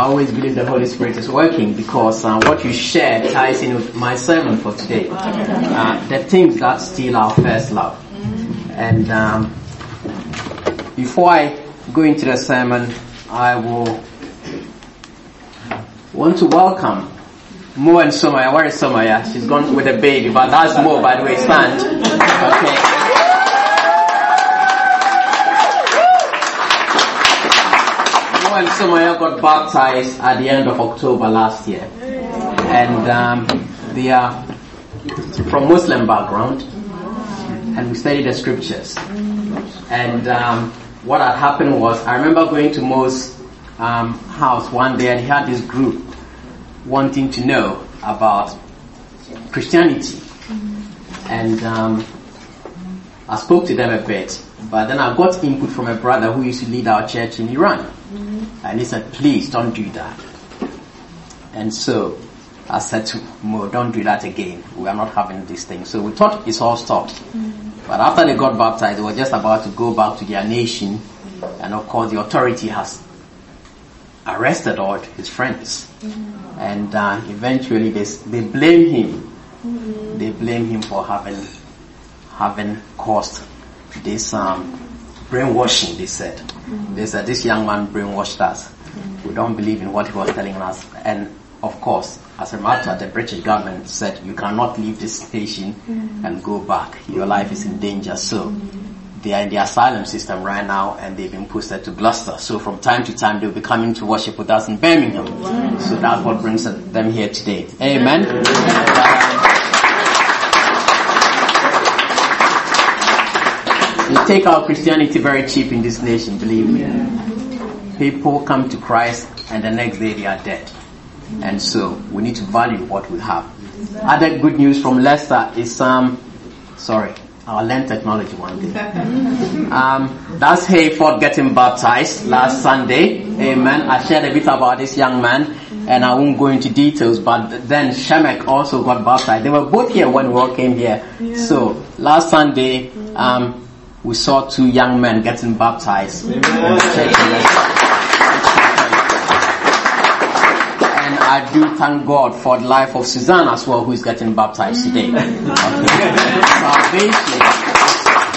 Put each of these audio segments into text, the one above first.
I always believe the Holy Spirit is working because uh, what you shared ties in with my sermon for today. Uh, the things that steal our first love. And um, before I go into the sermon, I will want to welcome Mo and Somaya. Where is Somaya? She's gone with a baby, but that's Mo, by the way. Stand. Okay. And Somaya got baptized at the end of October last year. And um, they are from Muslim background. And we studied the scriptures. And um, what had happened was, I remember going to Mo's um, house one day and he had this group wanting to know about Christianity. And um, I spoke to them a bit, but then I got input from a brother who used to lead our church in Iran. And he said, please don't do that. And so I said to Mo, don't do that again. We are not having this thing. So we thought it's all stopped. But after they got baptized, they were just about to go back to their nation. And of course the authority has arrested all his friends. And uh, eventually they, they blame him. They blame him for having, having caused this um, brainwashing, they said. Mm-hmm. They said this young man brainwashed us. Mm-hmm. We don't believe in what he was telling us. And of course, as a matter, the British government said you cannot leave this nation mm-hmm. and go back. Your life is in danger. So they are in the asylum system right now and they've been posted to Gloucester. So from time to time they'll be coming to worship with us in Birmingham. So that's what brings them here today. Amen. We take our Christianity very cheap in this nation, believe me. People come to Christ and the next day they are dead. And so we need to value what we have. Other good news from Leicester is um sorry, I'll learn technology one day. Um, that's Hayford getting baptized last Sunday. Amen. I shared a bit about this young man and I won't go into details, but then Shemek also got baptized. They were both here when we all came here. So last Sunday, um, we saw two young men getting baptized in the church. And I do thank God for the life of Suzanne as well, who is getting baptized today. Okay. Salvation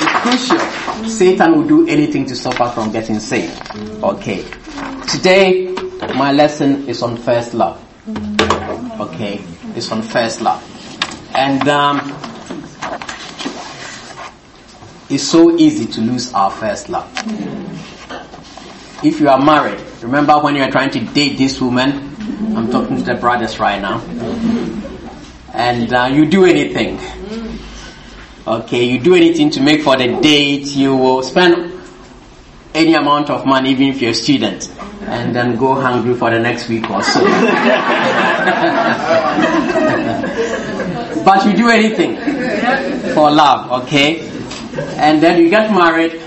is crucial. Satan will do anything to stop us from getting saved. Okay. Today, my lesson is on first love. Okay. It's on first love. And, um, it's so easy to lose our first love. If you are married, remember when you are trying to date this woman? I'm talking to the brothers right now. And uh, you do anything. Okay, you do anything to make for the date. You will spend any amount of money, even if you're a student, and then go hungry for the next week or so. but you do anything for love, okay? And then you get married,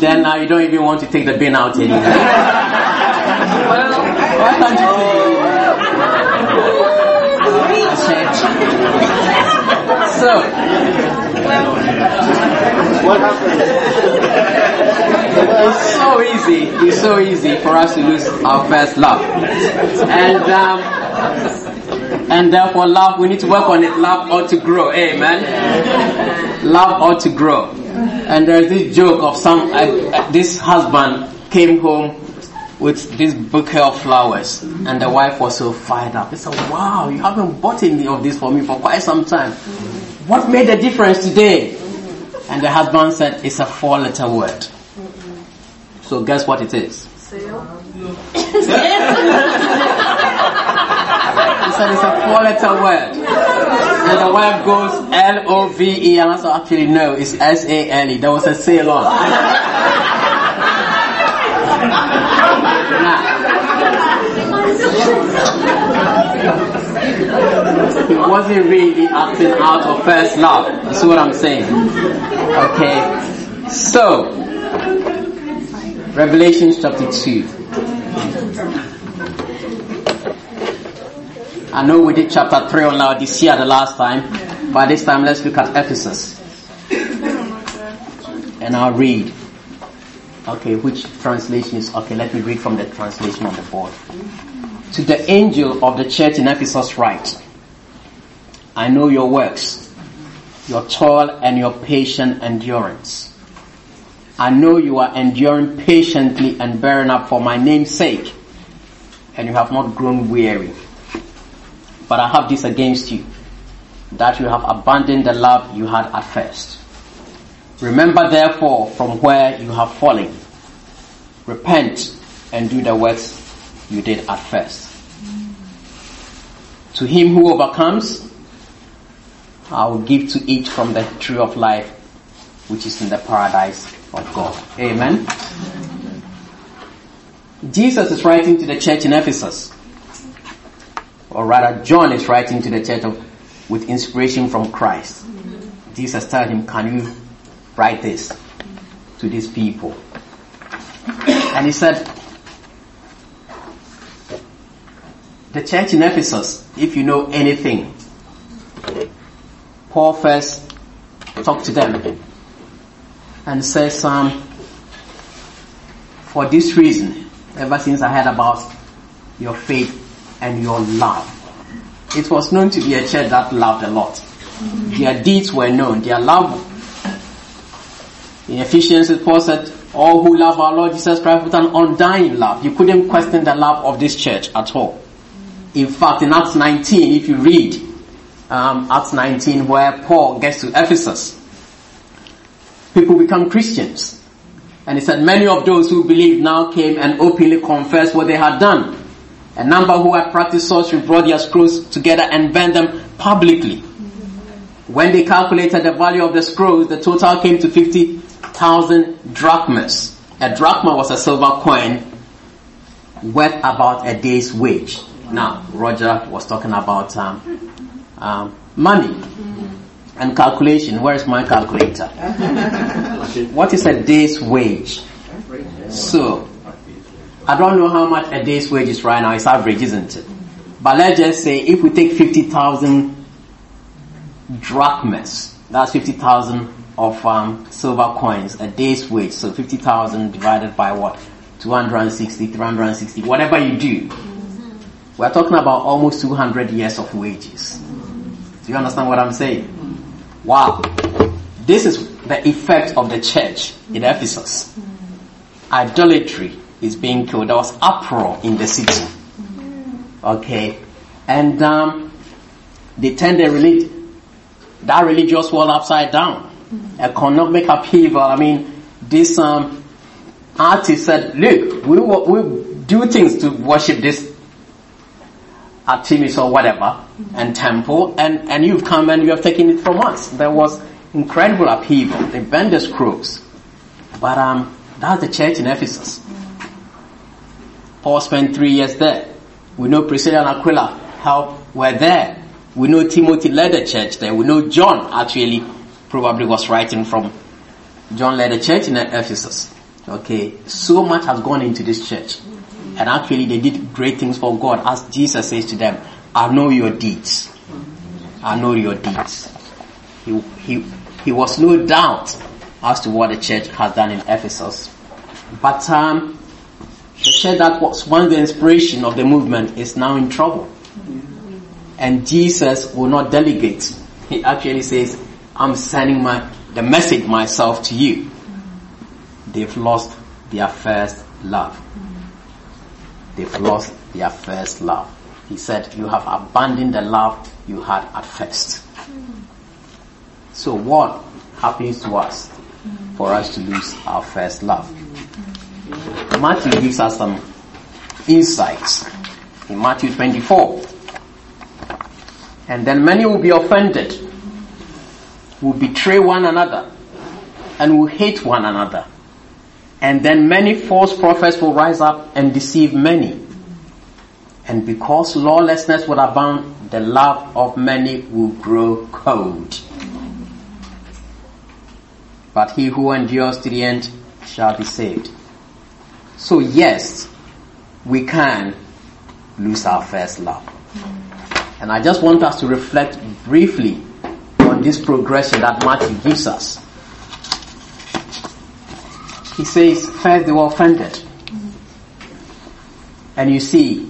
then uh, you don't even want to take the bin out anymore. well, why can't you So, what happened? It's so easy. It's so easy for us to lose our first love, and um, and therefore, love we need to work on it. Love ought to grow. Amen. Love ought to grow. And there's this joke of some uh, uh, this husband came home with this bouquet of flowers, and the wife was so fired up. He said, "Wow, you haven't bought any of this for me for quite some time. What made the difference today?" And the husband said, "It's a four-letter word." So guess what it is? Sale. He said it's a four-letter word. And the wife goes L-O-V-E, and I said, actually no, it's S-A-L-E. There was a on. He wasn't really acting out of first love. That's what I'm saying. Okay. So, Revelation chapter 2. I know we did chapter 3 on Laodicea the last time, but this time let's look at Ephesus. And I'll read Okay, which translation is okay? Let me read from the translation on the board. To the angel of the church in Ephesus write, I know your works, your toil and your patient endurance. I know you are enduring patiently and bearing up for my name's sake, and you have not grown weary. But I have this against you, that you have abandoned the love you had at first. Remember therefore from where you have fallen. Repent and do the works you did at first. To him who overcomes, I will give to each from the tree of life which is in the paradise of God. Amen. Jesus is writing to the church in Ephesus. Or rather, John is writing to the church of, with inspiration from Christ. Jesus told him, can you write this to these people? And he said, the church in Ephesus, if you know anything, Paul first talked to them and says, um, for this reason, ever since I heard about your faith and your love, it was known to be a church that loved a lot. Their deeds were known, their love. In Ephesians, Paul said, all who love our Lord Jesus Christ with an undying love. You couldn't question the love of this church at all. In fact, in Acts 19, if you read um, Acts 19, where Paul gets to Ephesus, people become Christians. And he said many of those who believed now came and openly confessed what they had done. A number who had practiced sorcery brought their scrolls together and burned them publicly. When they calculated the value of the scrolls, the total came to 50,000 drachmas. A drachma was a silver coin worth about a day's wage. Now, Roger was talking about um, um, money and calculation. Where is my calculator? what is a day's wage? So, I don't know how much a day's wage is right now. It's average, isn't it? But let's just say if we take 50,000 drachmas, that's 50,000 of um, silver coins, a day's wage. So 50,000 divided by what? 260, 360, whatever you do. We're talking about almost 200 years of wages. Do you understand what I'm saying? Wow. This is the effect of the church in Ephesus. Idolatry is being killed. There was uproar in the city. Okay. And um, they turned the relig- that religious world upside down. Economic upheaval. I mean, this um, artist said, look, we, we do things to worship this Artemis or whatever and temple and, and you've come and you have taken it from us. There was incredible upheaval. They burned the scrolls. But um, that's the church in Ephesus. Paul spent three years there. We know Priscilla and Aquila help were there. We know Timothy led the church there. We know John actually probably was writing from John led the church in Ephesus. Okay, so much has gone into this church. And actually they did great things for God as Jesus says to them, I know your deeds. I know your deeds. He, he, he was no doubt as to what the church has done in Ephesus. But um, the church that was of the inspiration of the movement is now in trouble. And Jesus will not delegate. He actually says, I'm sending my, the message myself to you. They've lost their first love they've lost their first love. He said, you have abandoned the love you had at first. So what happens to us for us to lose our first love? Matthew gives us some insights in Matthew 24. And then many will be offended, will betray one another, and will hate one another. And then many false prophets will rise up and deceive many. And because lawlessness will abound, the love of many will grow cold. But he who endures to the end shall be saved. So yes, we can lose our first love. And I just want us to reflect briefly on this progression that Matthew gives us. he says, first they were offended. And you see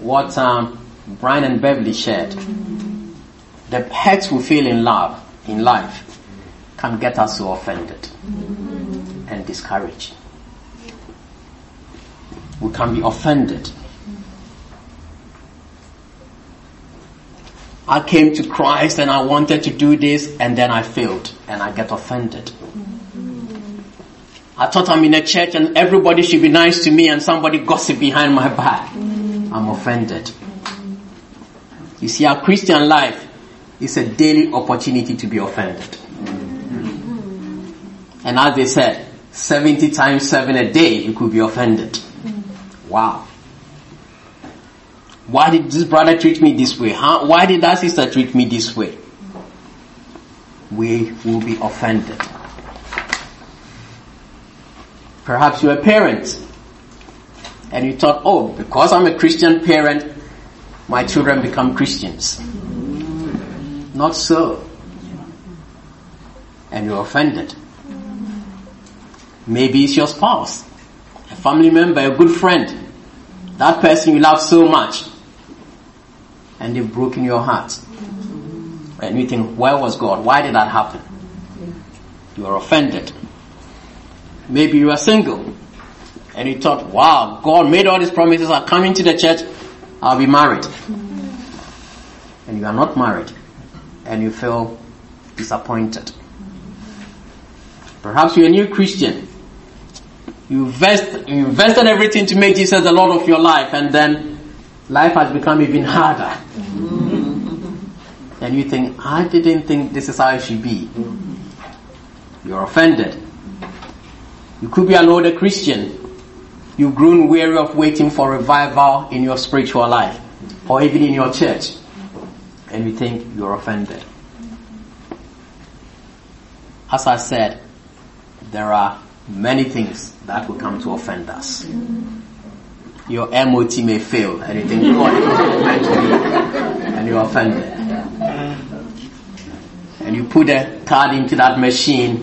what um, Brian and Beverly shared. The hurts we feel in love, in life, can get us so offended and discouraged. We can be offended. I came to Christ and I wanted to do this and then I failed and I get offended. I thought I'm in a church and everybody should be nice to me and somebody gossip behind my back. I'm offended. You see, our Christian life is a daily opportunity to be offended. And as they said, 70 times 7 a day, you could be offended. Wow. Why did this brother treat me this way? Huh? Why did that sister treat me this way? We will be offended. Perhaps you're a parent and you thought, oh, because I'm a Christian parent, my children become Christians. Not so. And you're offended. Maybe it's your spouse, a family member, a good friend, that person you love so much, and they've broken your heart. And you think, where was God? Why did that happen? You are offended. Maybe you are single and you thought, wow, God made all these promises. I come into the church, I'll be married. And you are not married and you feel disappointed. Perhaps you're a new Christian. You, invest, you invested everything to make Jesus the Lord of your life and then life has become even harder. and you think, I didn't think this is how it should be. You're offended. You could be an older Christian. You've grown weary of waiting for revival in your spiritual life or even in your church. And you think you're offended. As I said, there are many things that will come to offend us. Your MOT may fail and God to and you're offended. And you put a card into that machine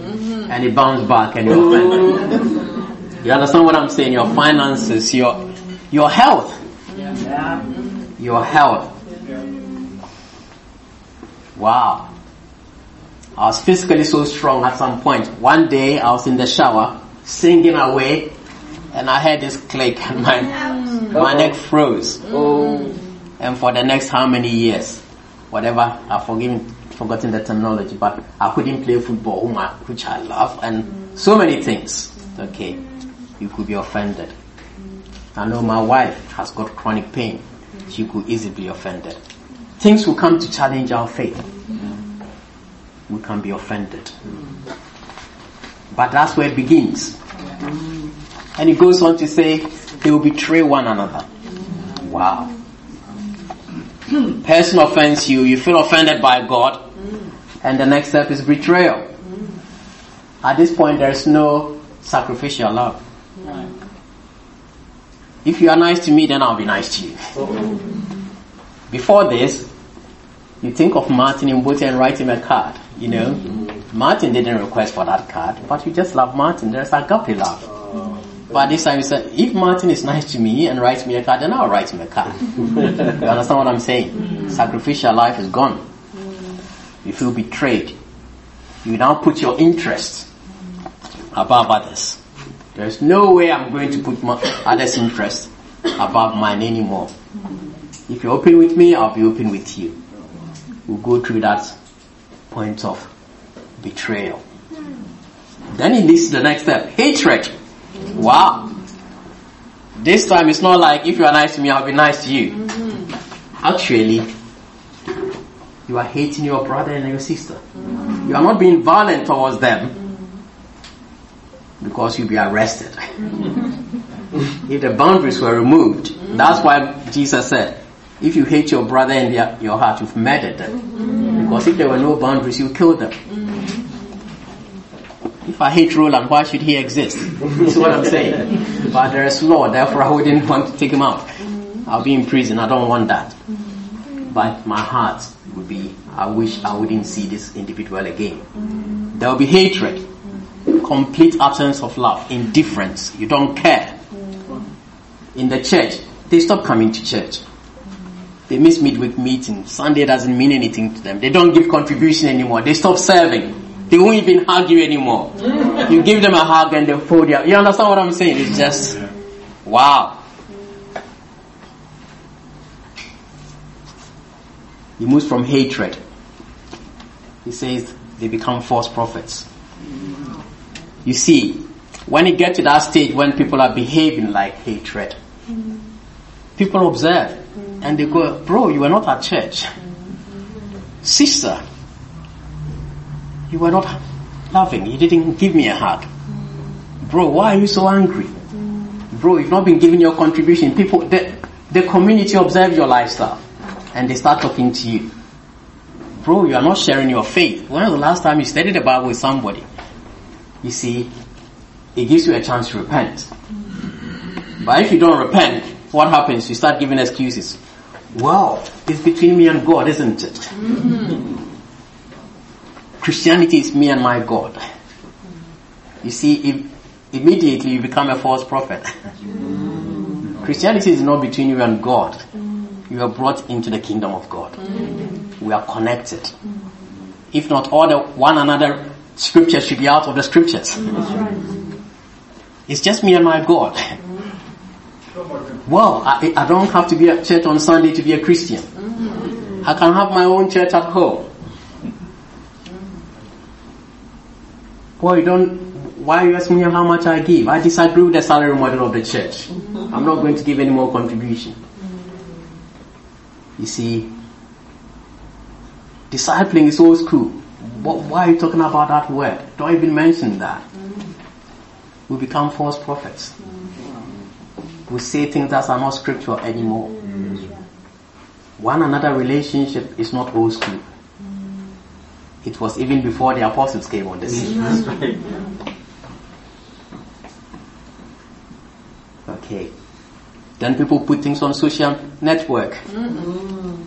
and it bounced back and you're offended. You understand what I'm saying? Your finances, your your health. Your health. Wow. I was physically so strong at some point. One day I was in the shower singing away and I heard this click and my mm. my neck froze. Oh. And for the next how many years, whatever I've forgiven forgotten the terminology, but I couldn't play football, which I love, and so many things. Okay, you could be offended. I know my wife has got chronic pain. She could easily be offended. Things will come to challenge our faith. We can be offended. Mm. But that's where it begins. And he goes on to say, they will betray one another. Wow. Person offends you, you feel offended by God, and the next step is betrayal. At this point, there's no sacrificial love. If you are nice to me, then I'll be nice to you. Before this, you think of Martin in Bote and write him a card, you know. Martin didn't request for that card, but you just love Martin. There's a agape love. Oh. But this time you said, if Martin is nice to me and writes me a card, then I'll write him a card. you understand what I'm saying? Sacrificial life is gone hmm. you feel betrayed. You now put your interest above others. There's no way I'm going to put my others' interest above mine anymore. If you're open with me, I'll be open with you. We'll go through that point of betrayal. Then it leads to the next step. Hatred. Wow. This time it's not like if you are nice to me, I'll be nice to you. Actually, you are hating your brother and your sister. You are not being violent towards them because you'll be arrested. if the boundaries were removed, that's why Jesus said, if you hate your brother in your heart, you've murdered them. Because if there were no boundaries, you kill them. If I hate Roland, why should he exist? That's what I'm saying. But there is law, therefore I wouldn't want to take him out. I'll be in prison, I don't want that. But my heart would be, I wish I wouldn't see this individual again. There will be hatred. complete absence of love, indifference. You don't care. In the church, they stop coming to church. They miss midweek meetings. Sunday doesn't mean anything to them. They don't give contribution anymore. They stop serving. They won't even hug you anymore. Mm. You give them a hug and they fold you. You understand what I'm saying? It's just, wow. He moves from hatred. He says they become false prophets. You see, when you get to that stage when people are behaving like hatred, people observe and they go, bro, you were not at church. Sister, you were not loving. You didn't give me a hug. Bro, why are you so angry? Bro, you've not been giving your contribution. People, the, the community observe your lifestyle and they start talking to you. Bro, you are not sharing your faith. When was the last time you studied the Bible with somebody? You see, it gives you a chance to repent. But if you don't repent, what happens? You start giving excuses. Well, it's between me and God, isn't it? Mm-hmm. Christianity is me and my God. You see, if immediately you become a false prophet. Mm. Christianity is not between you and God. You are brought into the kingdom of God. We are connected. Mm. If not, all the one another scriptures should be out of the scriptures. Mm. It's just me and my God. Well, I, I don't have to be at church on Sunday to be a Christian. I can have my own church at home. Well, you don't, why are you asking me how much I give? I disagree with the salary model of the church. I'm not going to give any more contribution. You see, discipling is old school. why are you talking about that word? Don't even mention that. We become false prophets. We say things that are not scriptural anymore. One another relationship is not old school. It was even before the apostles came on the scene. Okay. Then people put things on social network. Mm-hmm.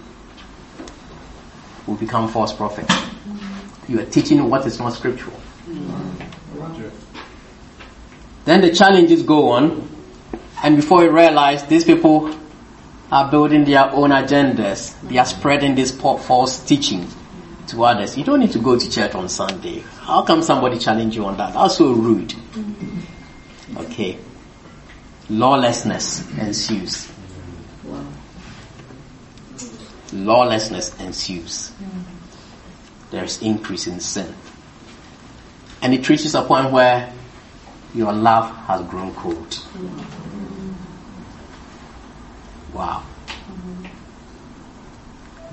We become false prophets. Mm-hmm. You are teaching what is not scriptural. Mm-hmm. Then the challenges go on, and before you realize, these people are building their own agendas. They are spreading this false teaching to others. You don't need to go to church on Sunday. How come somebody challenge you on that? That's so rude. Okay. Lawlessness ensues. Lawlessness ensues. There's increase in sin. And it reaches a point where your love has grown cold. Wow.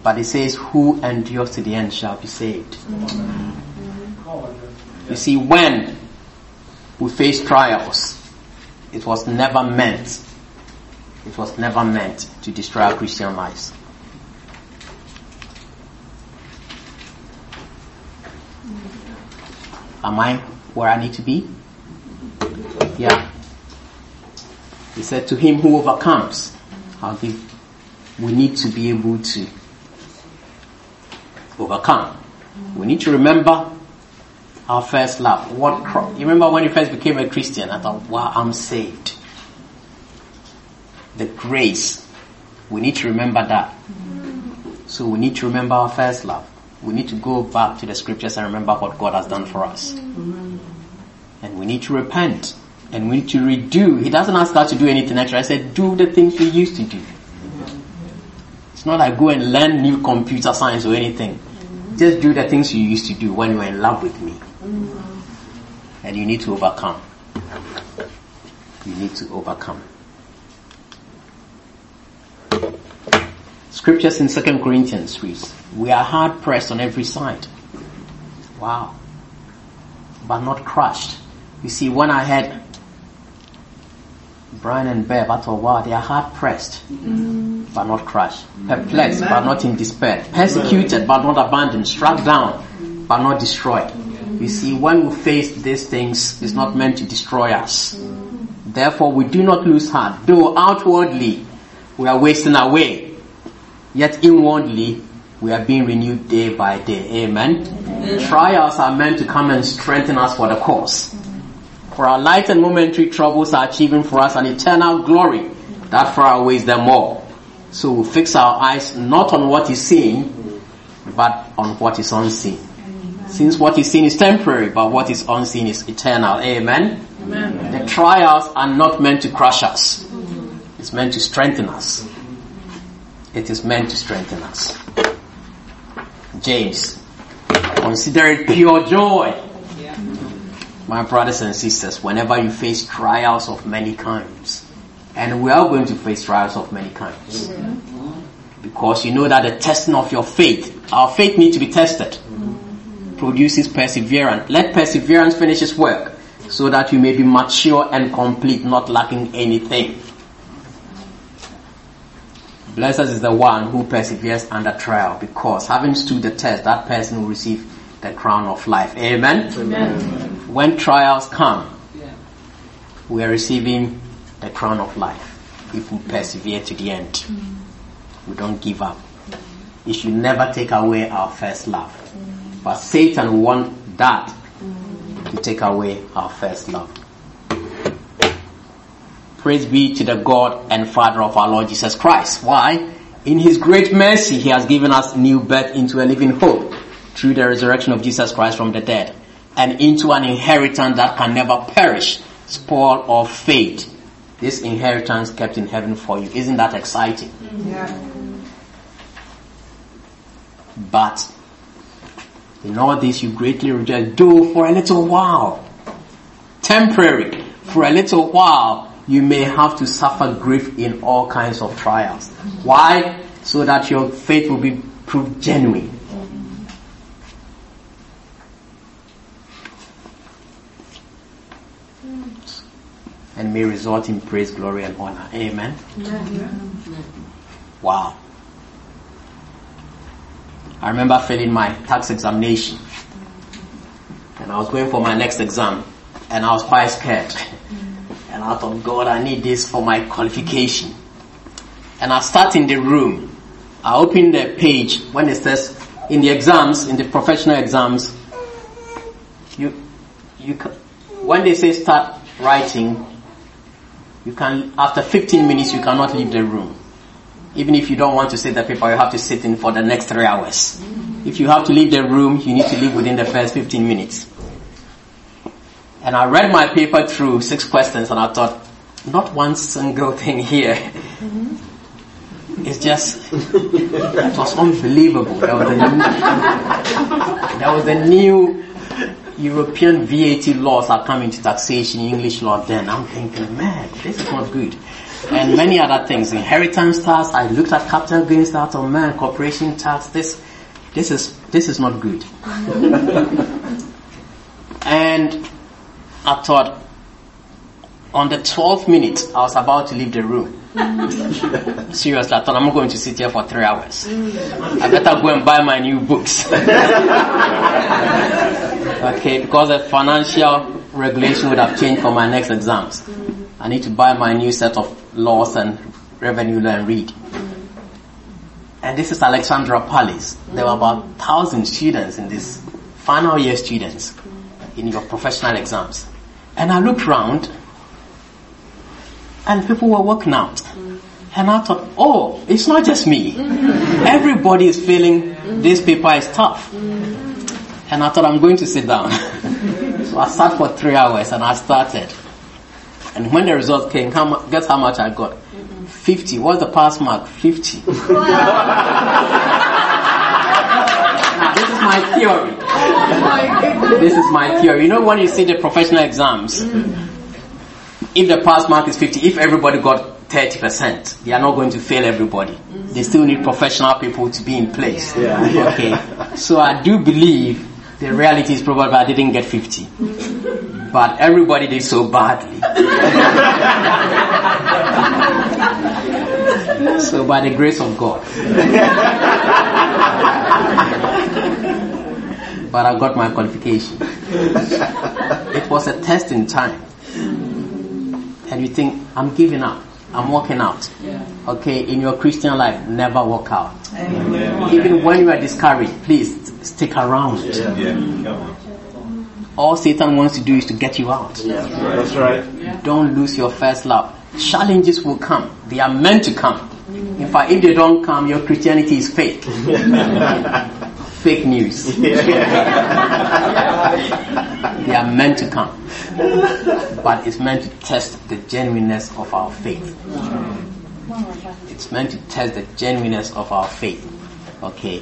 But it says, who endures to the end shall be saved. You see, when we face trials, it was never meant, it was never meant to destroy our Christian lives. Am I where I need to be? Yeah. He said, to him who overcomes, I'll give, we need to be able to overcome. We need to remember our first love. What you remember when you first became a Christian? I thought, wow, I'm saved. The grace. We need to remember that. So we need to remember our first love. We need to go back to the scriptures and remember what God has done for us. And we need to repent. And we need to redo. He doesn't ask us to do anything extra. I said, do the things you used to do. It's not like go and learn new computer science or anything. Just do the things you used to do when you were in love with me. Mm-hmm. And you need to overcome. You need to overcome. Scriptures in Second Corinthians reads, We are hard pressed on every side. Wow. But not crushed. You see, when I had Brian and Bev, I thought, wow, they are hard pressed, mm. but not crushed. Perplexed, but not in despair. Persecuted, but not abandoned. Struck down, but not destroyed. You see, when we face these things, it's not meant to destroy us. Therefore, we do not lose heart. Though outwardly we are wasting away, yet inwardly we are being renewed day by day. Amen. Trials are meant to come and strengthen us for the cause. For our light and momentary troubles are achieving for us an eternal glory that far outweighs them all. So we fix our eyes not on what is seen, but on what is unseen. Since what is seen is temporary, but what is unseen is eternal. Amen. Amen. The trials are not meant to crush us. It's meant to strengthen us. It is meant to strengthen us. James, consider it pure joy. My brothers and sisters, whenever you face trials of many kinds, and we are going to face trials of many kinds, because you know that the testing of your faith, our faith needs to be tested, produces perseverance. Let perseverance finish its work, so that you may be mature and complete, not lacking anything. Blessed is the one who perseveres under trial, because having stood the test, that person will receive the crown of life. Amen? Amen. When trials come, we are receiving the crown of life if we persevere to the end. Mm. We don't give up. It should never take away our first love. Mm. But Satan want that mm. to take away our first love. Praise be to the God and Father of our Lord Jesus Christ. Why? In His great mercy, He has given us new birth into a living hope through the resurrection of Jesus Christ from the dead and into an inheritance that can never perish, spoil or fade. This inheritance kept in heaven for you. Isn't that exciting? Yeah. But in all this you greatly rejoice, though for a little while, temporary, for a little while, you may have to suffer grief in all kinds of trials. Why? So that your faith will be proved genuine. May result in praise, glory, and honor. Amen. Wow. I remember failing my tax examination. And I was going for my next exam. And I was quite scared. And I thought, God, I need this for my qualification. And I start in the room. I open the page when it says in the exams, in the professional exams, you, you, when they say start writing, you can, after 15 minutes, you cannot leave the room. Even if you don't want to sit the paper, you have to sit in for the next three hours. If you have to leave the room, you need to leave within the first 15 minutes. And I read my paper through six questions and I thought, not one single thing here. It's just, it was unbelievable. There was, a new, there was a new European VAT laws are coming to taxation, English law then. I'm thinking, man, this is not good. And many other things. Inheritance tax, I looked at capital gains tax, oh man, corporation tax, this, this is, this is not good. and I thought, on the 12th minute, I was about to leave the room. Seriously, I thought I'm not going to sit here for three hours. I better go and buy my new books. okay, because the financial regulation would have changed for my next exams. I need to buy my new set of laws and revenue law and read. And this is Alexandra Palace. There were about thousand students in this final year students in your professional exams. And I looked round and people were working out. And I thought, oh, it's not just me. Everybody is feeling this paper is tough. And I thought I'm going to sit down. so I sat for three hours and I started. And when the results came, how, guess how much I got? 50. What's the pass mark? 50. now, this is my theory. Oh this is my theory. You know when you see the professional exams, mm. if the pass mark is 50, if everybody got 30%, they are not going to fail everybody. They mm. still need professional people to be in place. Yeah. Okay. So I do believe the reality is probably I didn't get 50. But everybody did so badly. so by the grace of God. but I got my qualification. It was a testing time. And you think, I'm giving up. I'm walking out. Okay, in your Christian life, never walk out. Even when you are discouraged, please stick around. All Satan wants to do is to get you out. That's right. Don't lose your first love. Challenges will come. They are meant to come. In fact, if they don't come, your Christianity is fake. fake news. they are meant to come. But it's meant to test the genuineness of our faith. It's meant to test the genuineness of our faith. Okay.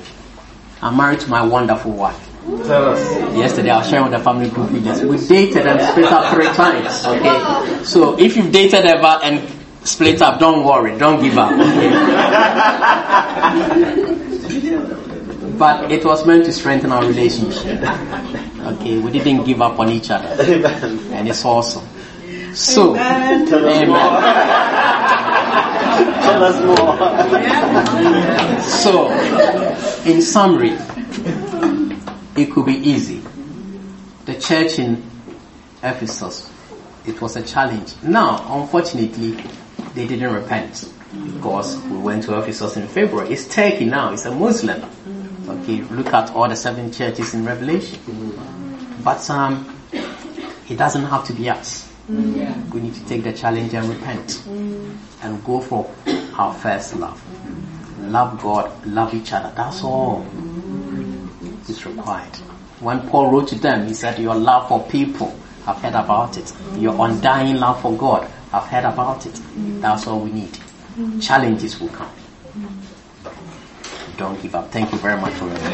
I'm married to my wonderful wife. Tell us. Yesterday I was sharing with the family group leaders. We dated and split up three times. Okay. So if you've dated ever and split up, don't worry, don't give up. Okay? but it was meant to strengthen our relationship. Okay, we didn't give up on each other. And it's awesome. So, Tell us amen. more. Tell us more. So, in summary, it could be easy. The church in Ephesus, it was a challenge. Now, unfortunately, they didn't repent because we went to Ephesus in February. It's Turkey now, it's a Muslim. Okay, look at all the seven churches in Revelation. But um, it doesn't have to be us. We need to take the challenge and repent and go for our first love. Love God, love each other. That's all is required. When Paul wrote to them, he said, Your love for people, I've heard about it. Your undying love for God, I've heard about it. That's all we need. Challenges will come. Don't give up. Thank you very much for listening.